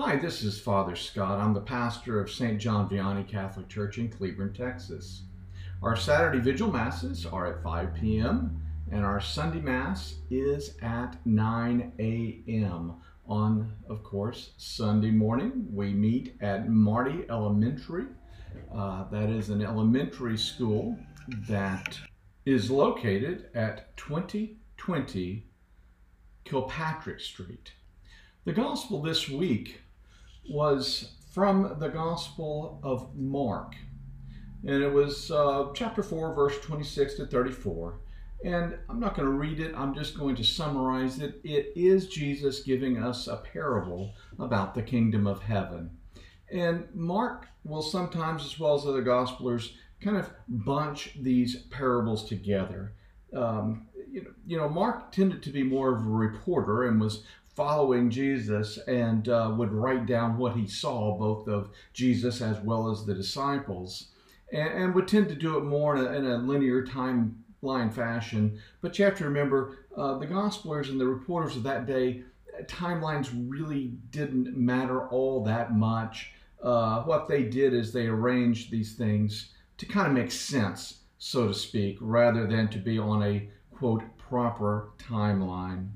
Hi, this is Father Scott. I'm the pastor of St. John Vianney Catholic Church in Cleburne, Texas. Our Saturday vigil masses are at 5 p.m. and our Sunday Mass is at 9 a.m. On, of course, Sunday morning, we meet at Marti Elementary. Uh, that is an elementary school that is located at 2020 Kilpatrick Street. The gospel this week was from the Gospel of Mark, and it was uh, chapter 4, verse 26 to 34. And I'm not going to read it, I'm just going to summarize it. It is Jesus giving us a parable about the kingdom of heaven. And Mark will sometimes, as well as other gospelers, kind of bunch these parables together. Um, you, know, you know, Mark tended to be more of a reporter and was following Jesus and uh, would write down what he saw, both of Jesus as well as the disciples, and, and would tend to do it more in a, in a linear timeline fashion. But you have to remember uh, the Gospelers and the reporters of that day, timelines really didn't matter all that much. Uh, what they did is they arranged these things to kind of make sense, so to speak, rather than to be on a quote proper timeline.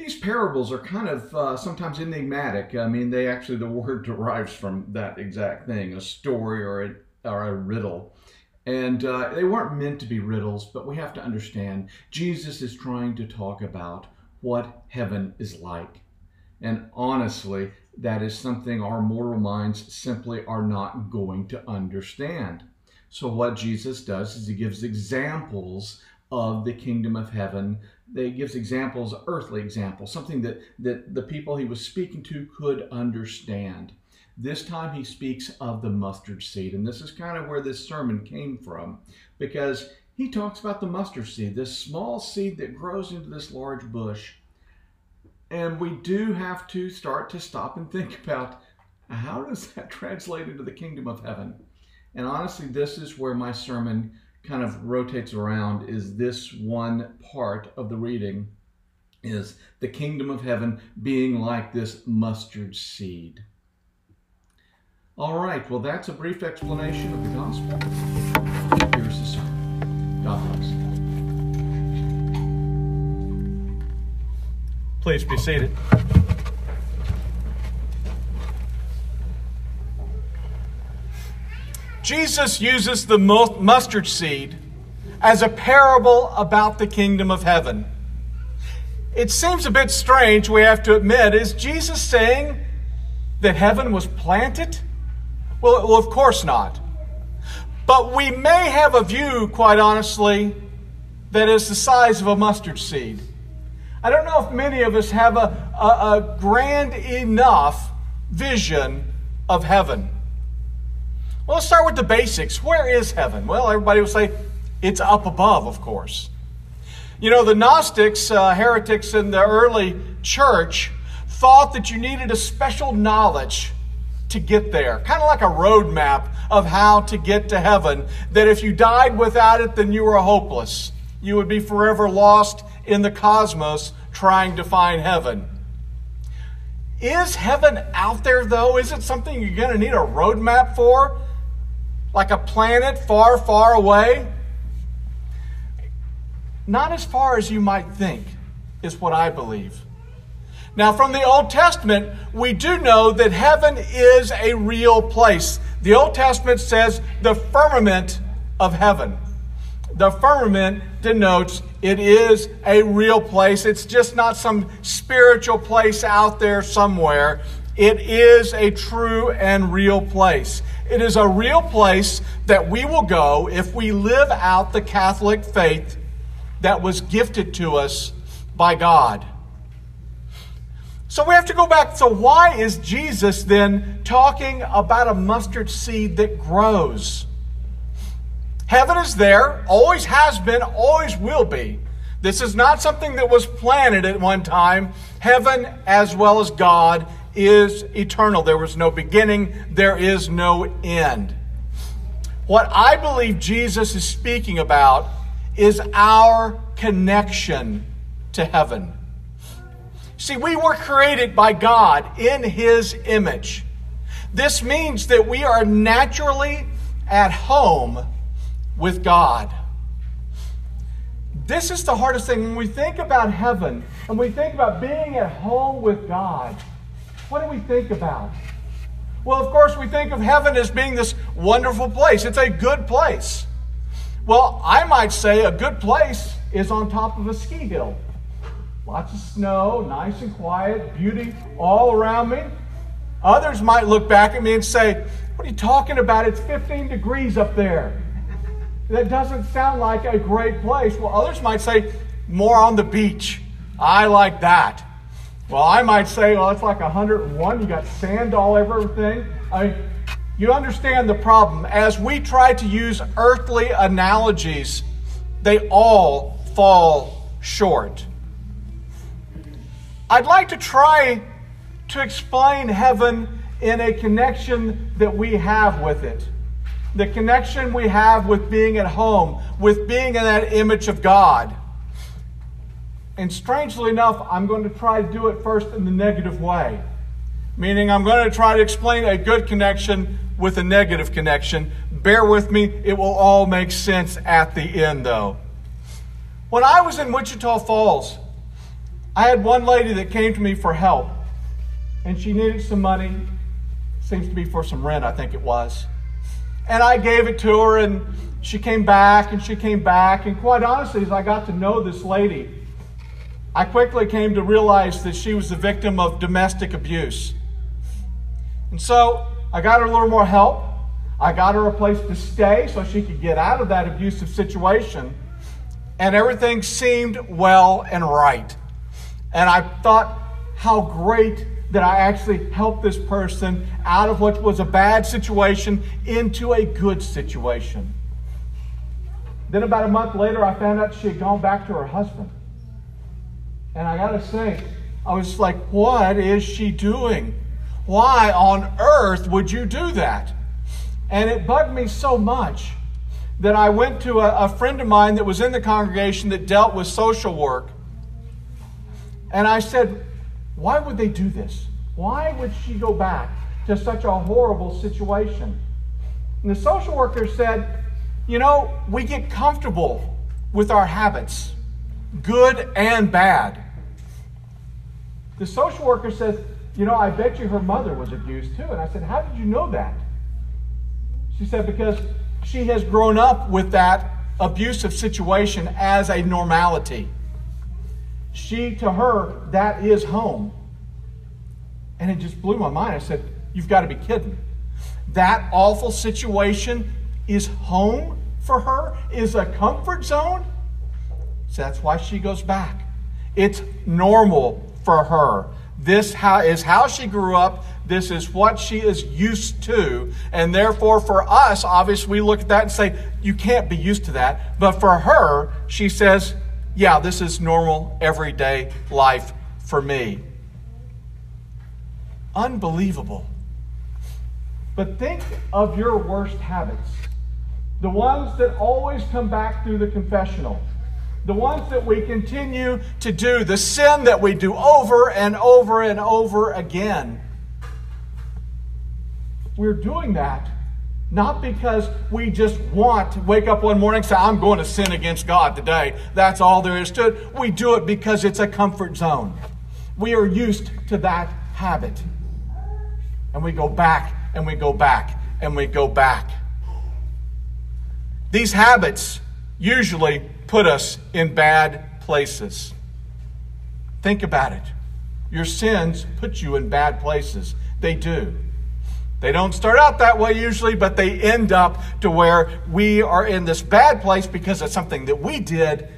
These parables are kind of uh, sometimes enigmatic. I mean, they actually, the word derives from that exact thing a story or a, or a riddle. And uh, they weren't meant to be riddles, but we have to understand Jesus is trying to talk about what heaven is like. And honestly, that is something our mortal minds simply are not going to understand. So, what Jesus does is he gives examples of the kingdom of heaven. He gives examples, earthly examples, something that, that the people he was speaking to could understand. This time he speaks of the mustard seed, and this is kind of where this sermon came from, because he talks about the mustard seed, this small seed that grows into this large bush. And we do have to start to stop and think about how does that translate into the kingdom of heaven? And honestly, this is where my sermon kind of rotates around is this one part of the reading is the kingdom of heaven being like this mustard seed. All right, well, that's a brief explanation of the gospel. Here's the sermon. God bless. Please be seated. Jesus uses the mustard seed as a parable about the kingdom of heaven. It seems a bit strange, we have to admit. Is Jesus saying that heaven was planted? Well, well, of course not. But we may have a view, quite honestly, that is the size of a mustard seed. I don't know if many of us have a, a, a grand enough vision of heaven. Well, let's start with the basics. Where is heaven? Well, everybody will say it's up above, of course. You know, the Gnostics, uh, heretics in the early church, thought that you needed a special knowledge to get there, kind of like a roadmap of how to get to heaven, that if you died without it, then you were hopeless. You would be forever lost in the cosmos trying to find heaven. Is heaven out there, though? Is it something you're going to need a roadmap for? Like a planet far, far away? Not as far as you might think, is what I believe. Now, from the Old Testament, we do know that heaven is a real place. The Old Testament says the firmament of heaven. The firmament denotes it is a real place. It's just not some spiritual place out there somewhere. It is a true and real place. It is a real place that we will go if we live out the Catholic faith that was gifted to us by God. So we have to go back. So, why is Jesus then talking about a mustard seed that grows? Heaven is there, always has been, always will be. This is not something that was planted at one time. Heaven, as well as God, is eternal. There was no beginning, there is no end. What I believe Jesus is speaking about is our connection to heaven. See, we were created by God in His image. This means that we are naturally at home with God. This is the hardest thing. When we think about heaven and we think about being at home with God, what do we think about? Well, of course, we think of heaven as being this wonderful place. It's a good place. Well, I might say a good place is on top of a ski hill. Lots of snow, nice and quiet, beauty all around me. Others might look back at me and say, What are you talking about? It's 15 degrees up there. That doesn't sound like a great place. Well, others might say, More on the beach. I like that. Well, I might say, Well, it's like 101. You got sand all over everything. I mean, you understand the problem. As we try to use earthly analogies, they all fall short. I'd like to try to explain heaven in a connection that we have with it. The connection we have with being at home, with being in that image of God. And strangely enough, I'm going to try to do it first in the negative way. Meaning, I'm going to try to explain a good connection with a negative connection. Bear with me, it will all make sense at the end, though. When I was in Wichita Falls, I had one lady that came to me for help and she needed some money. Seems to be for some rent, I think it was. And I gave it to her, and she came back, and she came back. And quite honestly, as I got to know this lady, I quickly came to realize that she was the victim of domestic abuse. And so I got her a little more help. I got her a place to stay so she could get out of that abusive situation. And everything seemed well and right. And I thought how great that I actually helped this person out of what was a bad situation into a good situation. Then, about a month later, I found out she had gone back to her husband. And I got to say, I was like, what is she doing? Why on earth would you do that? And it bugged me so much that I went to a, a friend of mine that was in the congregation that dealt with social work. And I said, why would they do this? Why would she go back to such a horrible situation? And the social worker said, You know, we get comfortable with our habits, good and bad. The social worker says, You know, I bet you her mother was abused too. And I said, How did you know that? She said, Because she has grown up with that abusive situation as a normality. She, to her, that is home. And it just blew my mind. I said, You've got to be kidding. That awful situation is home for her, is a comfort zone. So that's why she goes back. It's normal for her. This is how she grew up. This is what she is used to. And therefore, for us, obviously, we look at that and say, You can't be used to that. But for her, she says, yeah, this is normal, everyday life for me. Unbelievable. But think of your worst habits the ones that always come back through the confessional, the ones that we continue to do, the sin that we do over and over and over again. We're doing that not because we just want to wake up one morning and say, I'm going to sin against God today. That's all there is to it. We do it because it's a comfort zone. We are used to that habit. And we go back and we go back and we go back. These habits usually put us in bad places. Think about it. Your sins put you in bad places. They do. They don't start out that way usually, but they end up to where we are in this bad place because of something that we did.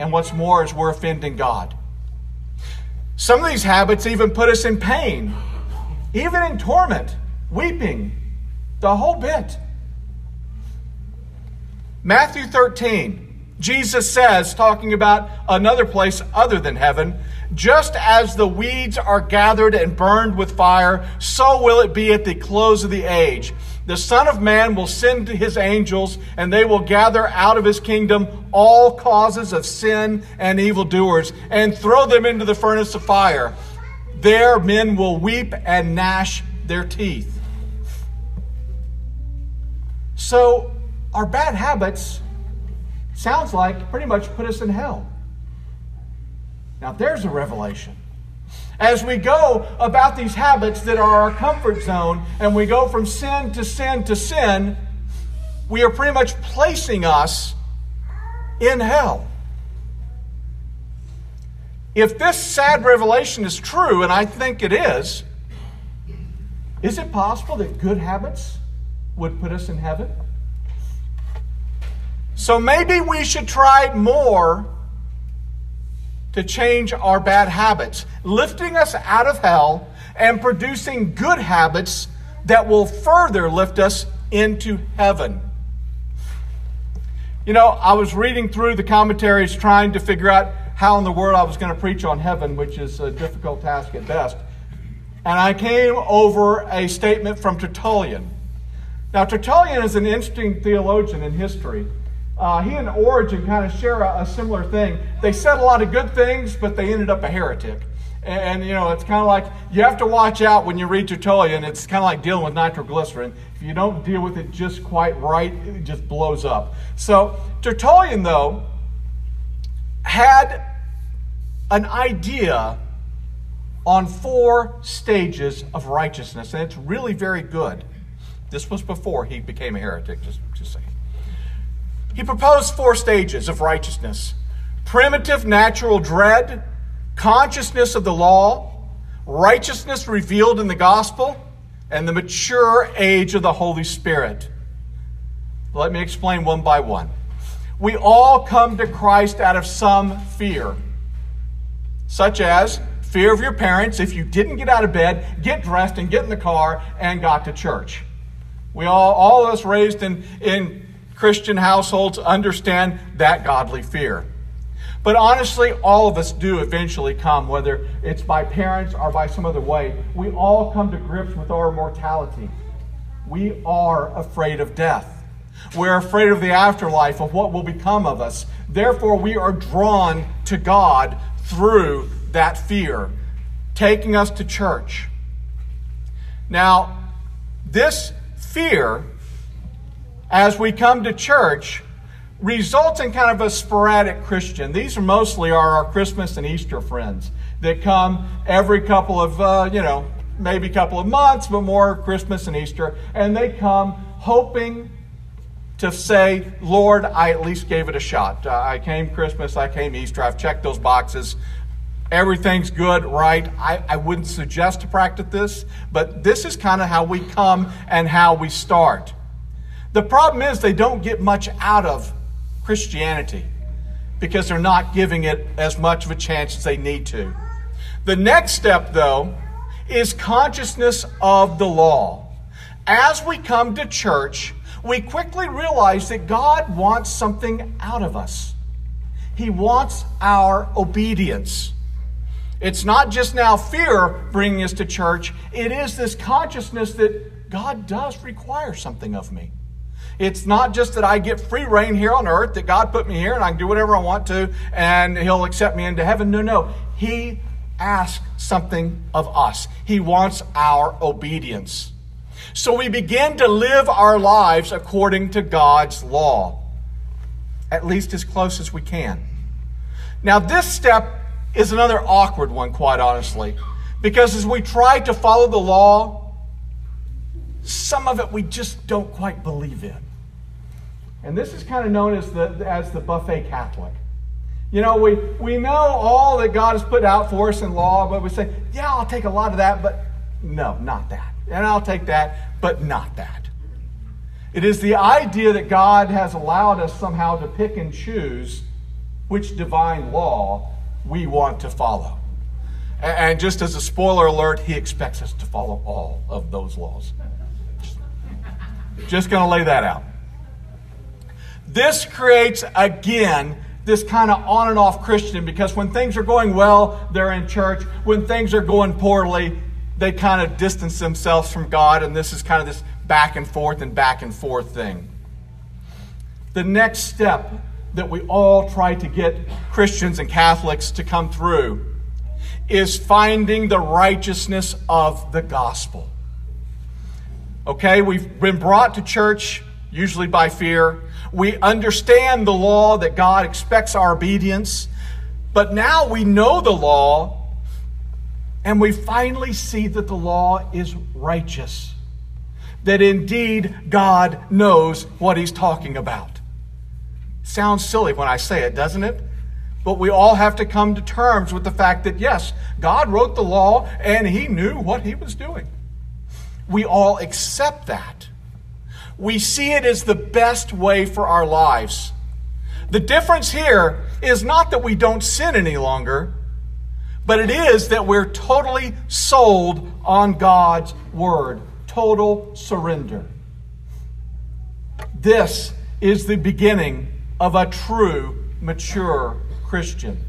And what's more is we're offending God. Some of these habits even put us in pain, even in torment, weeping, the whole bit. Matthew 13, Jesus says, talking about another place other than heaven, Just as the weeds are gathered and burned with fire, so will it be at the close of the age. The Son of Man will send his angels, and they will gather out of his kingdom all causes of sin and evildoers, and throw them into the furnace of fire. There men will weep and gnash their teeth. So, our bad habits sounds like pretty much put us in hell. Now, there's a revelation. As we go about these habits that are our comfort zone and we go from sin to sin to sin, we are pretty much placing us in hell. If this sad revelation is true, and I think it is, is it possible that good habits would put us in heaven? So maybe we should try more to change our bad habits, lifting us out of hell and producing good habits that will further lift us into heaven. You know, I was reading through the commentaries trying to figure out how in the world I was going to preach on heaven, which is a difficult task at best. And I came over a statement from Tertullian. Now, Tertullian is an interesting theologian in history. Uh, he and Origen kind of share a, a, similar thing. They said a lot of good things, but they ended up a heretic. And, and you know, it's kind of like you have to watch out when you read Tertullian. It's kind of like dealing with nitroglycerin. If you don't deal with it just quite right, it just blows up. So, Tertullian, though, had an idea on four stages of righteousness, and it's really very good. This was before he became a heretic, just, just saying. He proposed four stages of righteousness primitive natural dread, consciousness of the law, righteousness revealed in the gospel, and the mature age of the Holy Spirit. Let me explain one by one. We all come to Christ out of some fear, such as fear of your parents if you didn't get out of bed, get dressed, and get in the car and got to church. We all, all of us raised in, in Christian households understand that godly fear. But honestly, all of us do eventually come, whether it's by parents or by some other way. We all come to grips with our mortality. We are afraid of death. We're afraid of the afterlife, of what will become of us. Therefore, we are drawn to God through that fear, taking us to church. Now, this fear as we come to church results in kind of a sporadic Christian. These are mostly are our Christmas and Easter friends that come every couple of, uh, you know, maybe couple of months, but more Christmas and Easter. And they come hoping to say, Lord, I at least gave it a shot. Uh, I came Christmas, I came Easter, I've checked those boxes. Everything's good, right? I, I wouldn't suggest to practice this, but this is kind of how we come and how we start. The problem is they don't get much out of Christianity because they're not giving it as much of a chance as they need to. The next step, though, is consciousness of the law. As we come to church, we quickly realize that God wants something out of us. He wants our obedience. It's not just now fear bringing us to church, it is this consciousness that God does require something of me. It's not just that I get free reign here on earth, that God put me here and I can do whatever I want to and He'll accept me into heaven. No, no. He asks something of us, He wants our obedience. So we begin to live our lives according to God's law, at least as close as we can. Now, this step is another awkward one, quite honestly, because as we try to follow the law, some of it we just don't quite believe in. And this is kind of known as the, as the buffet Catholic. You know, we, we know all that God has put out for us in law, but we say, yeah, I'll take a lot of that, but no, not that. And I'll take that, but not that. It is the idea that God has allowed us somehow to pick and choose which divine law we want to follow. And just as a spoiler alert, he expects us to follow all of those laws. Just going to lay that out. This creates, again, this kind of on and off Christian because when things are going well, they're in church. When things are going poorly, they kind of distance themselves from God, and this is kind of this back and forth and back and forth thing. The next step that we all try to get Christians and Catholics to come through is finding the righteousness of the gospel. Okay, we've been brought to church usually by fear. We understand the law that God expects our obedience, but now we know the law and we finally see that the law is righteous. That indeed God knows what he's talking about. Sounds silly when I say it, doesn't it? But we all have to come to terms with the fact that, yes, God wrote the law and he knew what he was doing. We all accept that. We see it as the best way for our lives. The difference here is not that we don't sin any longer, but it is that we're totally sold on God's word. Total surrender. This is the beginning of a true, mature Christian.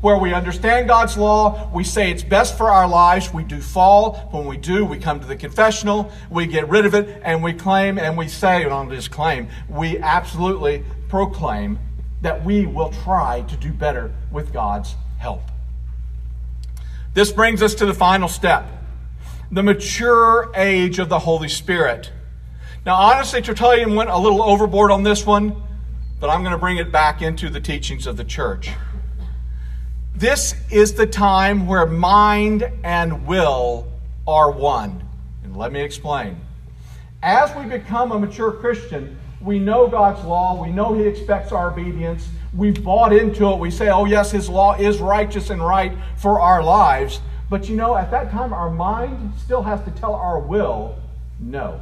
Where we understand God's law, we say it's best for our lives, we do fall. When we do, we come to the confessional, we get rid of it, and we claim and we say, and not just claim, we absolutely proclaim that we will try to do better with God's help. This brings us to the final step the mature age of the Holy Spirit. Now, honestly, Tertullian went a little overboard on this one but I'm going to bring it back into the teachings of the church. This is the time where mind and will are one. And let me explain. As we become a mature Christian, we know God's law, we know He expects our obedience, we've bought into it, we say, oh, yes, His law is righteous and right for our lives. But you know, at that time, our mind still has to tell our will no.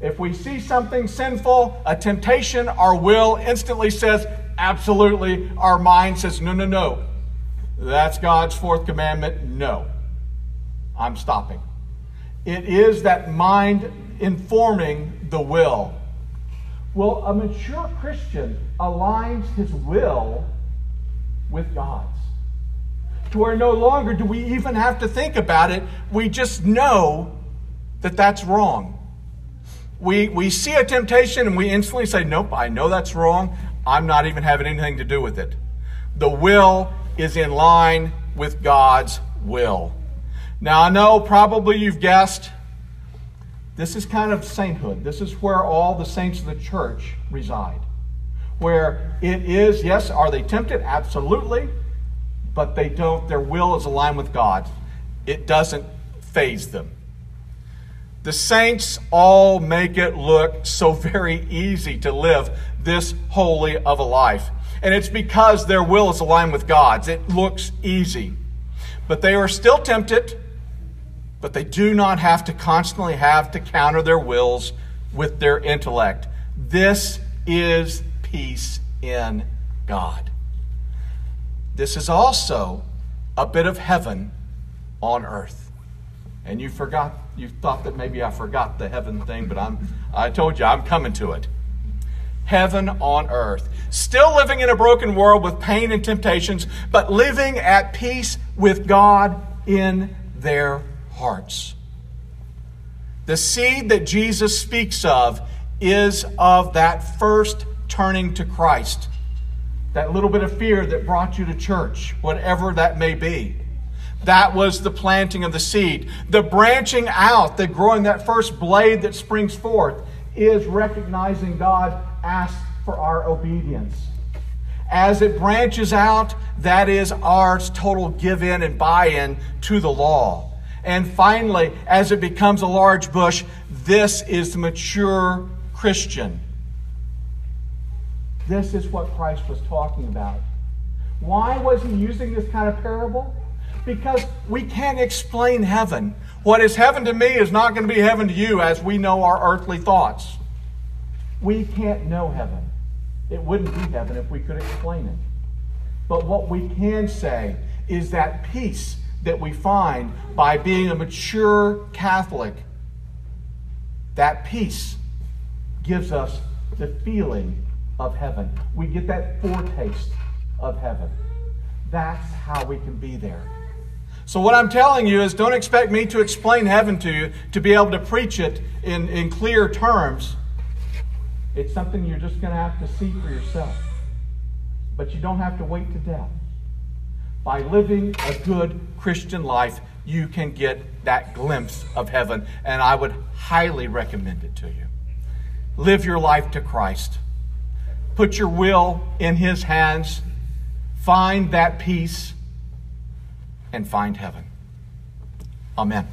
If we see something sinful, a temptation, our will instantly says, absolutely. Our mind says, no, no, no. That's God's fourth commandment. No. I'm stopping. It is that mind informing the will. Well, a mature Christian aligns his will with God's. To where no longer do we even have to think about it, we just know that that's wrong we, we see a temptation and we instantly say, Nope, I know that's wrong. I'm not even having anything to do with it. The will is in line with God's will. Now, I know probably you've guessed this is kind of sainthood. This is where all the saints of the church reside. Where it is, yes, are they tempted? Absolutely. But they don't, their will is aligned with God. It doesn't phase them. The saints all make it look so very easy to live this holy of a life. And it's because their will is aligned with God's. It looks easy. But they are still tempted, but they do not have to constantly have to counter their wills with their intellect. This is peace in God. This is also a bit of heaven on earth. And you forgot you thought that maybe I forgot the heaven thing, but I'm I told you I'm coming to it. Heaven on earth. Still living in a broken world with pain and temptations, but living at peace with God in their hearts. The seed that Jesus speaks of is of that first turning to Christ. That little bit of fear that brought you to church, whatever that may be. That was the planting of the seed. The branching out, the growing, that first blade that springs forth, is recognizing God asks for our obedience. As it branches out, that is our total give in and buy in to the law. And finally, as it becomes a large bush, this is the mature Christian. This is what Christ was talking about. Why was he using this kind of parable? because we can't explain heaven. What is heaven to me is not going to be heaven to you as we know our earthly thoughts. We can't know heaven. It wouldn't be heaven if we could explain it. But what we can say is that peace that we find by being a mature Catholic, that peace gives us the feeling of heaven. We get that foretaste of heaven. That's how we can be there. So, what I'm telling you is don't expect me to explain heaven to you, to be able to preach it in, in clear terms. It's something you're just going to have to see for yourself. But you don't have to wait to death. By living a good Christian life, you can get that glimpse of heaven, and I would highly recommend it to you. Live your life to Christ. Put your will in His hands. Find that peace and find heaven. Amen.